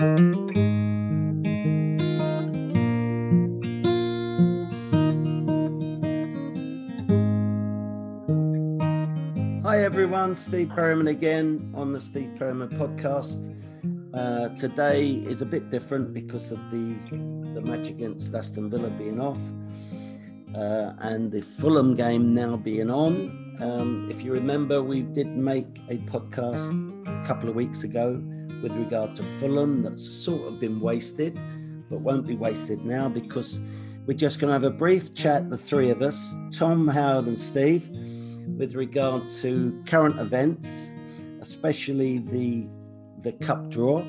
Hi everyone, Steve Perryman again on the Steve Perryman podcast. Uh, today is a bit different because of the the match against Aston Villa being off uh, and the Fulham game now being on. Um, if you remember, we did make a podcast a couple of weeks ago with regard to Fulham that's sort of been wasted, but won't be wasted now because we're just going to have a brief chat, the three of us, Tom, Howard, and Steve, with regard to current events, especially the the cup draw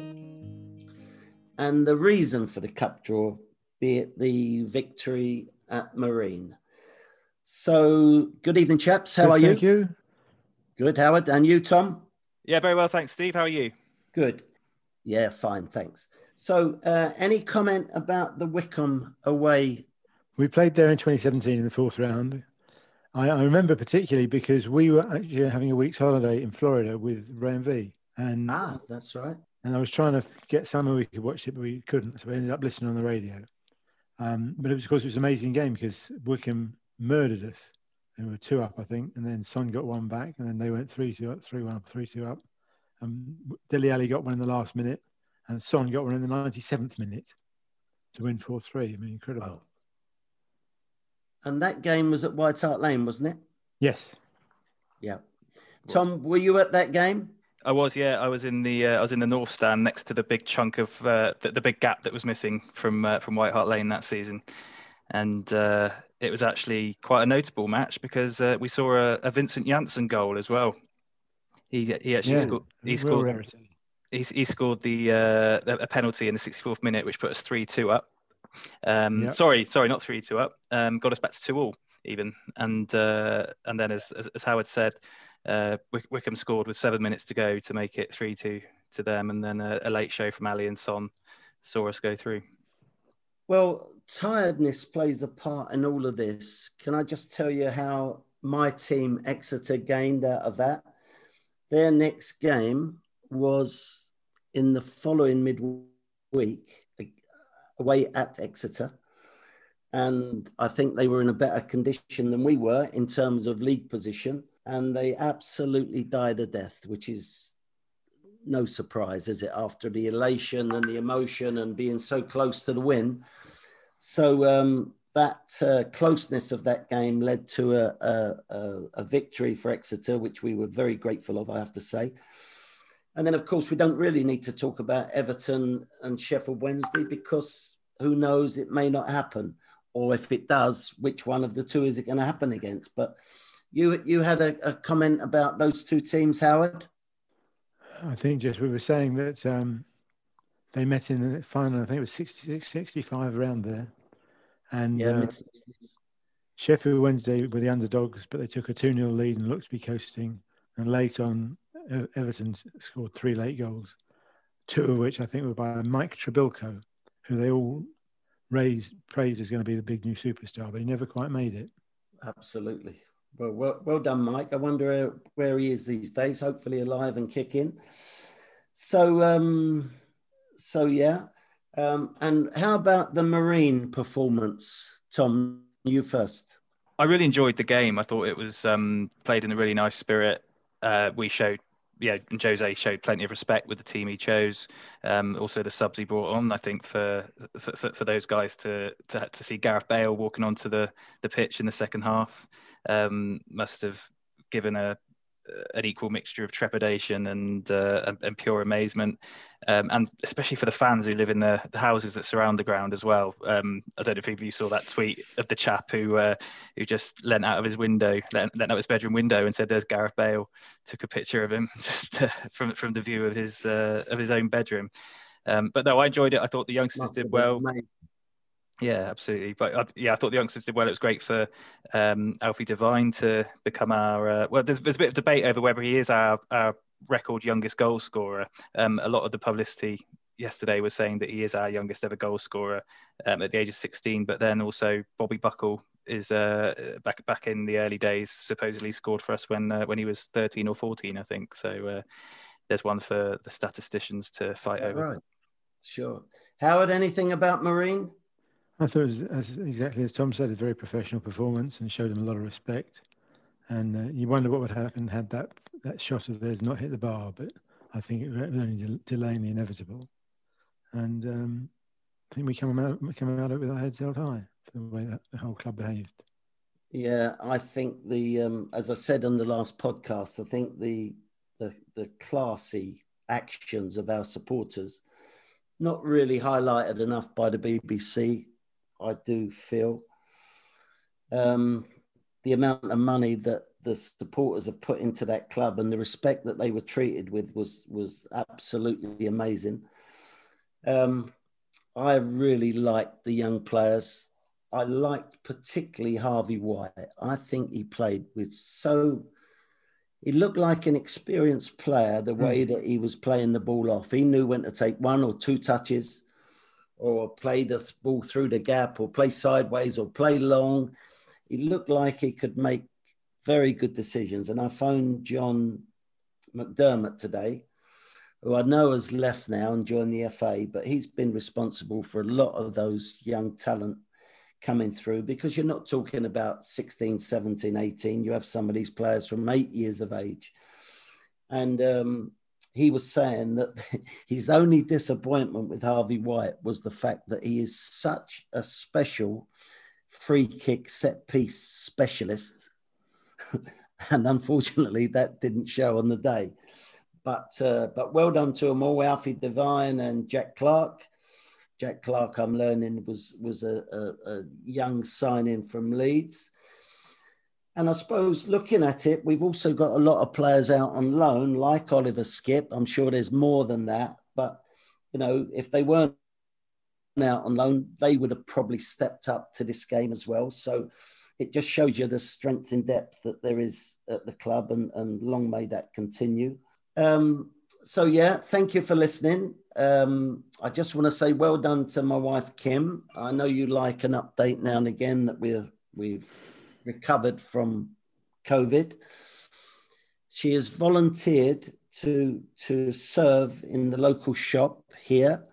and the reason for the cup draw, be it the victory at Marine. So, good evening, chaps. How Good, are you? Thank you. Good, Howard. And you, Tom? Yeah, very well, thanks, Steve. How are you? Good. Yeah, fine, thanks. So, uh, any comment about the Wycombe away? We played there in 2017 in the fourth round. I, I remember particularly because we were actually having a week's holiday in Florida with Ray and V. And, Ah, that's right. and I was trying to get somewhere we could watch it, but we couldn't. So we ended up listening on the radio. Um, but it was, of course, it was an amazing game because Wycombe murdered us. They were two up, I think. And then Son got one back. And then they went three, two up, three, one up, three, two up. Um, Dele Alli got one in the last minute. And Son got one in the 97th minute to win 4 3. I mean, incredible. Wow. And that game was at White Hart Lane, wasn't it? Yes. Yeah. Tom, were you at that game? I was, yeah, I was in the uh, I was in the north stand next to the big chunk of uh, the, the big gap that was missing from uh, from White Hart Lane that season, and uh, it was actually quite a notable match because uh, we saw a, a Vincent Janssen goal as well. He he actually Yeah, scored he scored rarity. he, he scored the uh, a penalty in the 64th minute, which put us three two up. Um, Yeah. Sorry, sorry, not three two up. Um, got us back to two all even, and uh, and then as, as as Howard said, uh, Wick- Wycombe scored with seven minutes to go to make it three two to them, and then a, a late show from Alli and Son saw us go through. Well, tiredness plays a part in all of this. Can I just tell you how my team, Exeter, gained out of that? Their next game was in the following midweek away at Exeter. And I think they were in a better condition than we were in terms of league position. And they absolutely died a death, which is no surprise, is it? After the elation and the emotion and being so close to the win. So um, that uh, closeness of that game led to a, a, a, victory for Exeter, which we were very grateful of, I have to say. And then, of course, we don't really need to talk about Everton and Sheffield Wednesday because who knows, it may not happen. Or if it does, which one of the two is it going to happen against? But you you had a, a comment about those two teams, Howard. I think just we were saying that um, they met in the final, I think it was 66, 65 around there. And Yeah, uh, Sheffield Wednesday were the underdogs, but they took a 2 0 lead and looked to be coasting. And late on, Everton scored three late goals, two of which I think were by Mike Trebilcock, who they all raised praised as going to be the big new superstar, but he never quite made it. Absolutely. Well, well, well done, Mike. I wonder where, where he is these days. Hopefully alive and kicking. So, um, so yeah. Um, and how about the Marine performance, Tom? You first. I really enjoyed the game. I thought it was um, played in a really nice spirit. Uh, we showed, yeah, and Jose showed plenty of respect with the team he chose. Um, also, the subs he brought on. I think for for, for, those guys to, to to see Gareth Bale walking onto the the pitch in the second half um, must have given a an equal mixture of trepidation and uh, and, pure amazement, um, and especially for the fans who live in the, the houses that surround the ground as well. Um, I don't know if any of you saw that tweet of the chap who uh, who just leant out of his window, leant, leant out his bedroom window, and said, "There's Gareth Bale." Took a picture of him just uh, from from the view of his uh, of his own bedroom. Um, but no, I enjoyed it. I thought the youngsters Must did well. amazing. Yeah, absolutely. But uh, yeah, I thought the youngsters did well. It was great for um, Alfie Devine to become our. Uh, well, there's, there's a bit of debate over whether he is our, our record youngest goal scorer. Um, a lot of the publicity yesterday was saying that he is our youngest ever goal scorer um, at the age of 16. But then also Bobby Buckle is uh, back back in the early days. Supposedly scored for us when uh, when he was 13 or 14, I think. So uh, there's one for the statisticians to fight over. right? Sure. Howard, anything about Marine? I thought it was as, exactly as Tom said, a very professional performance and showed him a lot of respect. And uh, you wonder what would happen had that that shot of theirs not hit the bar, but I think it was only delaying the inevitable. And um, I think we come out we come out of it with our heads held high for the way that the whole club behaved. Yeah, I think the um, as I said on the last podcast, I think the the, the classy actions of our supporters not really highlighted enough by the BBC. I do feel um, the amount of money that the supporters have put into that club and the respect that they were treated with was was absolutely amazing. Um, I really liked the young players. I liked particularly Harvey White. I think he played with so. He looked like an experienced player the way mm. that he was playing the ball off. He knew when to take one or two touches, or play the ball through the gap, or play sideways, or play long. He looked like he could make very good decisions. And I phoned John McDermott today, who I know has left now and joined the FA, but he's been responsible for a lot of those young talent coming through because you're not talking about 16, 17, 18. You have some of these players from eight years of age. And um, he was saying that his only disappointment with Harvey White was the fact that he is such a special free kick set piece specialist and unfortunately, that didn't show on the day. But uh, but well done to them all, Alfie Devine and Jack Clarke. Jack Clarke, I'm learning, was was a, a, a young signing from Leeds. And I suppose looking at it, we've also got a lot of players out on loan, like Oliver Skipp. I'm sure there's more than that. But, you know, if they weren't out on loan, they would have probably stepped up to this game as well. So it just shows you the strength and depth that there is at the club, and, and long may that continue. Um, so, yeah, thank you for listening. Um, I just want to say well done to my wife, Kim. I know you like an update now and again that we're, we've recovered from COVID. She has volunteered to, to serve in the local shop here,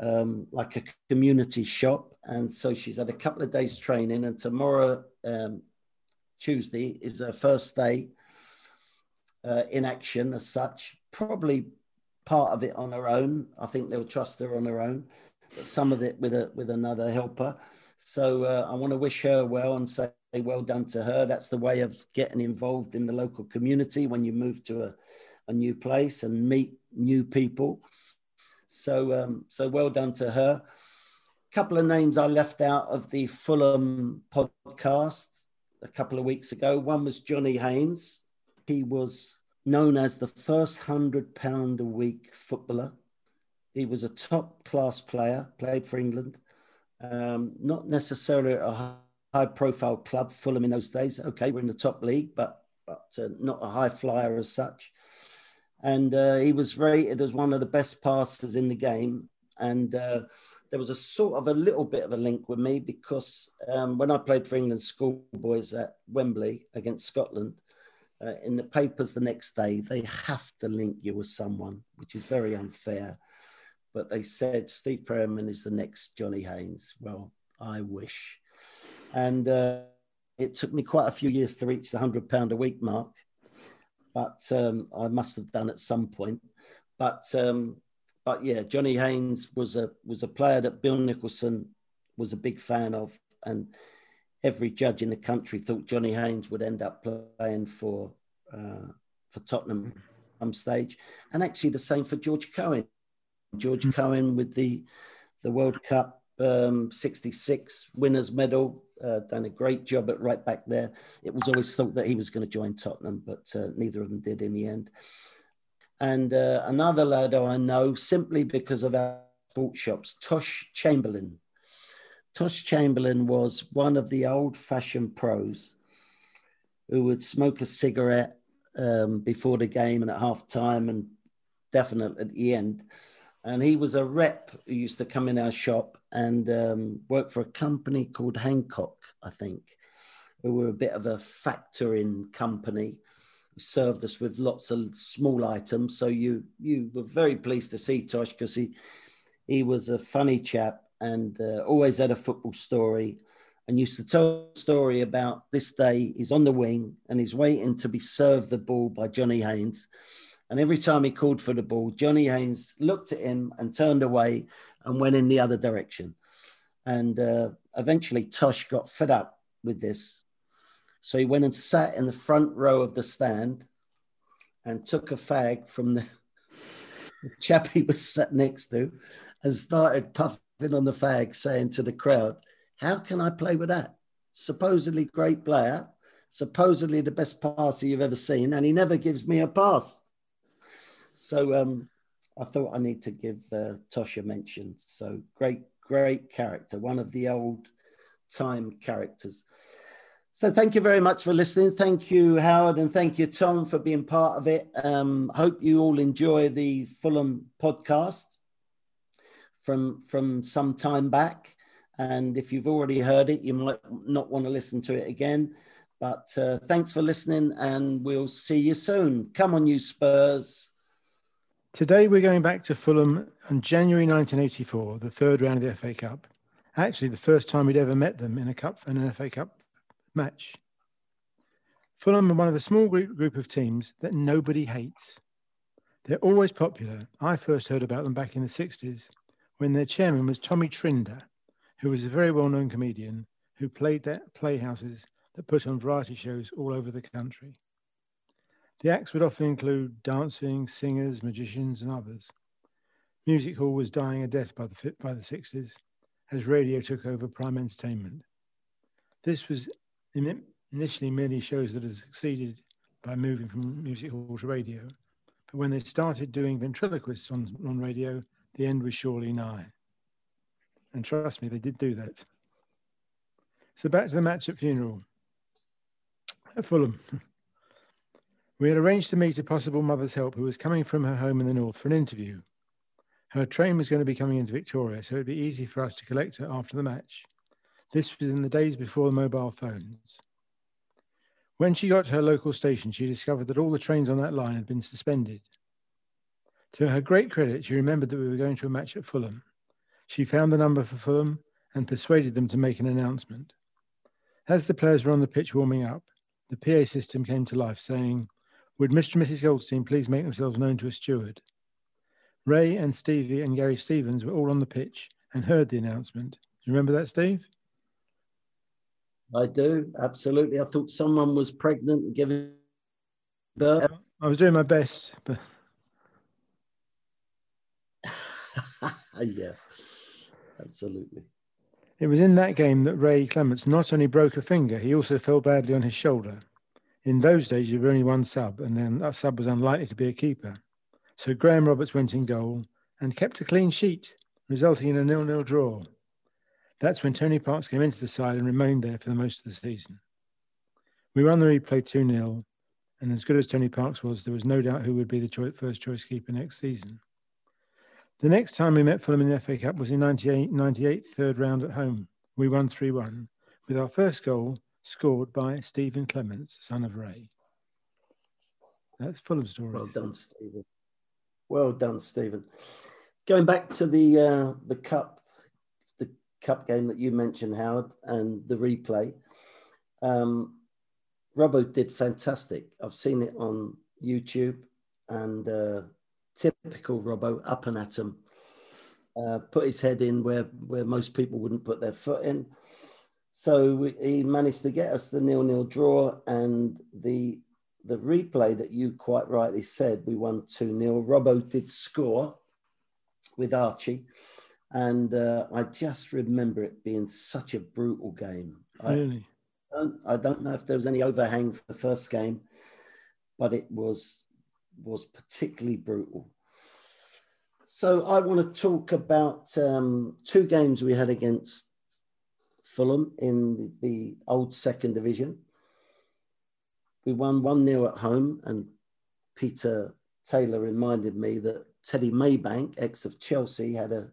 um, like a community shop and so she's had a couple of days training, and tomorrow, um, Tuesday, is her first day uh, in action as such. Probably part of it on her own. I think they'll trust her on her own, but some of it with a with another helper. So uh, I want to wish her well and say well done to her. That's the way of getting involved in the local community when you move to a, a new place and meet new people. So um, so well done to her A couple of names I left out of the Fulham podcast a couple of weeks ago. One was Johnny Haynes. He was known as the first hundred pound a week footballer. He was a top class player, played for England. Um, not necessarily a high profile club, Fulham in those days. Okay, we're in the top league, but but uh, not a high flyer as such. And uh, he was rated as one of the best passers in the game. And uh, there was a sort of a little bit of a link with me because um, when I played for England schoolboys at Wembley against Scotland, uh, in the papers the next day, they have to link you with someone, which is very unfair. But they said Steve Perryman is the next Johnny Haynes. Well, I wish. And uh, it took me quite a few years to reach the hundred pound a week mark, but um, I must have done at some point. But um, but yeah, Johnny Haynes was a was a player that Bill Nicholson was a big fan of, and every judge in the country thought Johnny Haynes would end up playing for uh, for Tottenham some stage, and actually the same for George Cohen. George. Cohen with the the World Cup um, '66 winners medal, uh, done a great job at right back there. It was always thought that he was going to join Tottenham, but uh, neither of them did in the end and uh, another lad I know simply because of our sports shops, Tosh Chamberlain. Tosh Chamberlain was one of the old fashioned pros who would smoke a cigarette um, before the game and at half time and definitely at the end. And he was a rep who used to come in our shop and um, work for a company called Hancock, I think, who were a bit of a factoring company served us with lots of small items. So you you were very pleased to see Tosh because he He was a funny chap and uh, always had a football story and used to tell a story about this day he's on the wing and he's waiting to be served the ball by Johnny Haynes. And every time he called for the ball, Johnny Haynes looked at him and turned away and went in the other direction. And uh, eventually, Tosh got fed up with this. So he went and sat in the front row of the stand and took a fag from the, the chap he was sat next to and started puffing on the fag, saying to the crowd, How can I play with that? Supposedly great player, supposedly the best passer you've ever seen, and he never gives me a pass. So um, I thought I need to give uh, Tosha mention. So great, great character, one of the old time characters. So thank you very much for listening. Thank you, Howard, and thank you, Tom, for being part of it. Um, hope you all enjoy the Fulham podcast from from some time back. And if you've already heard it, you might not want to listen to it again. But uh, thanks for listening, and we'll see you soon. Come on, you Spurs. Today we're going back to Fulham on January 1984, the third round of the FA Cup. Actually, the first time we'd ever met them in a cup in an FA Cup match. Fulham are one of the small group, group of teams that nobody hates. They're always popular. I first heard about them back in the 60s when their chairman was Tommy Trinder, who was a very well known comedian who played at playhouses that put on variety shows all over the country. The acts would often include dancing, singers, magicians, and others. Music hall was dying a death by the, by the 60s as radio took over prime entertainment. This was initially merely shows that had succeeded by moving from music hall to radio. But when they started doing ventriloquists on, on radio, the end was surely nigh. And trust me, they did do that. So back to the match at funeral at Fulham. we had arranged to meet a possible mother's help who was coming from her home in the north for an interview. Her train was going to be coming into Victoria, so it'd be easy for us to collect her after the match. This was in the days before the mobile phones. When she got to her local station, she discovered that all the trains on that line had been suspended. To her great credit, she remembered that we were going to a match at Fulham. She found the number for Fulham and persuaded them to make an announcement. As the players were on the pitch warming up, the PA system came to life, saying, Would Mr. and Mrs. Goldstein please make themselves known to a steward? Ray and Stevie and Gary Stevens were all on the pitch and heard the announcement. Do you remember that, Steve? I do, absolutely. I thought someone was pregnant and giving birth. I was doing my best, but. yeah, absolutely. It was in that game that Ray Clemence not only broke a finger, he also fell badly on his shoulder. In those days, you were only one sub, and then that sub was unlikely to be a keeper. So Graham Roberts went in goal and kept a clean sheet, resulting in a nil-nil draw. That's when Tony Parks came into the side and remained there for the most of the season. We won the replay 2 0, and as good as Tony Parks was, there was no doubt who would be the first choice keeper next season. The next time we met Fulham in the FA Cup was in 98, 98 third round at home. We won 3 1, with our first goal scored by Stephen Clemence, son of Ray. That's Fulham story. Well done, Stephen. Well done, Stephen. Going back to the uh, the cup, the cup game that you mentioned, Howard, and the replay. Um, Robbo did fantastic. I've seen it on YouTube, and uh, typical Robbo, up and at him. Uh, put his head in where, where most people wouldn't put their foot in. So we, he managed to get us the nil-nil draw and the the replay that you quite rightly said, we won 2 0. Robbo did score with Archie. And uh, I just remember it being such a brutal game. Really? I don't, I don't know if there was any overhang for the first game, but it was was particularly brutal. So I want to talk about um, two games we had against Fulham in the old second division. We won 1 0 at home, and Peter Taylor reminded me that Teddy Maybank, ex of Chelsea, had a,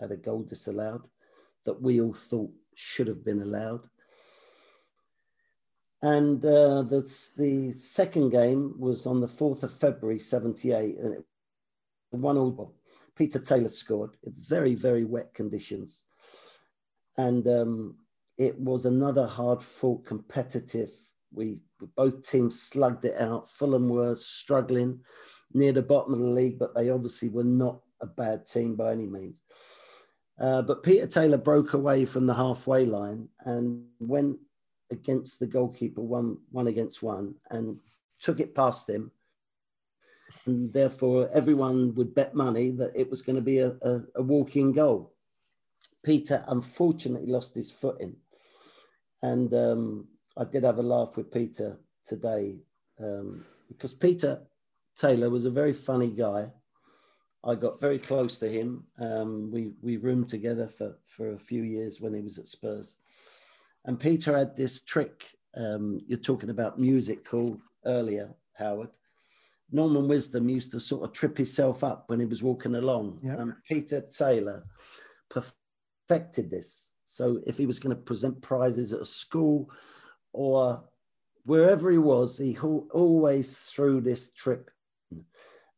had a goal disallowed that we all thought should have been allowed. And uh, the, the second game was on the 4th of February, 78, and it one all. Peter Taylor scored in very, very wet conditions. And um, it was another hard fought competitive. We both teams slugged it out. Fulham were struggling near the bottom of the league, but they obviously were not a bad team by any means. Uh, but Peter Taylor broke away from the halfway line and went against the goalkeeper, one one against one, and took it past him. And therefore, everyone would bet money that it was going to be a, a, a walking goal. Peter unfortunately lost his footing. And um, I did have a laugh with Peter today um, because Peter Taylor was a very funny guy. I got very close to him. Um, we we roomed together for for a few years when he was at Spurs, and Peter had this trick. Um, you're talking about music hall earlier, Howard. Norman Wisdom used to sort of trip himself up when he was walking along. Yep. And Peter Taylor perfected this. So if he was going to present prizes at a school or wherever he was, he always threw this trick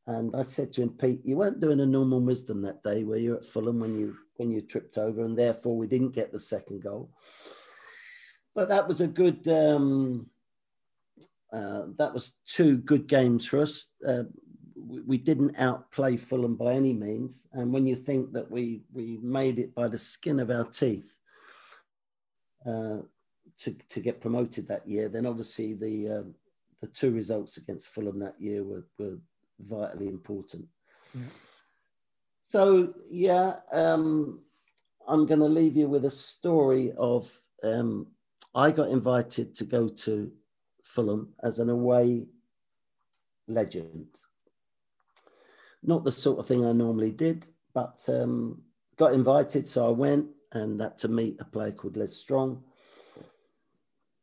and I said to him, Pete, you weren't doing a Norman Wisdom that day, were you at Fulham when you when you tripped over, and therefore we didn't get the second goal. But that was a good. Um, uh, that was two good games for us. Uh, we, we, didn't outplay Fulham by any means, and when you think that we we made it by the skin of our teeth uh, to to get promoted that year, then obviously the uh, the two results against Fulham that year were, were vitally important. Yeah. So yeah, um, I'm going to leave you with a story of um, I got invited to go to Fulham as an away legend. Not the sort of thing I normally did, but um, got invited, so I went and that to meet a player called Les Strong,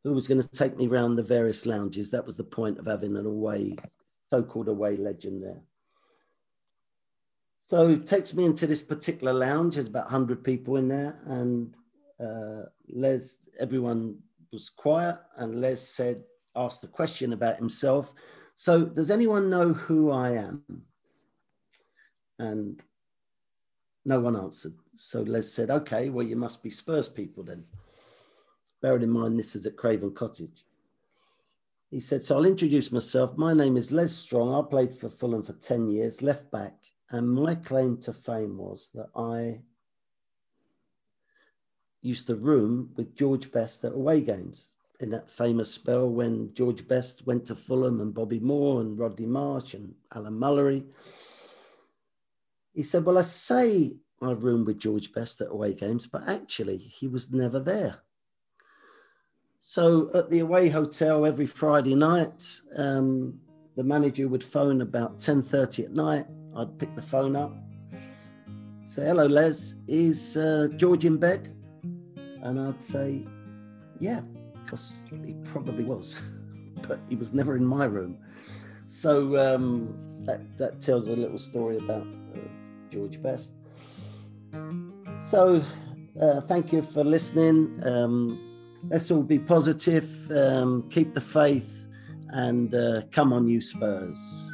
who was going to take me around the various lounges. That was the point of having an away so-called away legend there. So takes me into this particular lounge. There's about 100 people in there, and uh, Les, everyone was quiet, and Les said, asked the question about himself. So, does anyone know who I am? And no one answered. So Les said, okay, well, you must be Spurs people then. Bearing in mind this is at Craven Cottage. He said, So I'll introduce myself. My name is Les Strong. I played for Fulham for 10 years, left back. And my claim to fame was that I used to room with George Best at away games in that famous spell when George Best went to Fulham and Bobby Moore and Rodney Marsh and Alan Mullery. He said, Well, I say I roomed with George Best at away games, but actually he was never there. So at the away hotel every Friday night, um, the manager would phone about 10.30 at night. I'd pick the phone up, say, hello, Les, is uh, George in bed? And I'd say, yeah, because he probably was, but he was never in my room. So um, that, that tells a little story about George Best. So uh, thank you for listening. Um, let's all be positive, um, keep the faith, and uh, come on, you Spurs.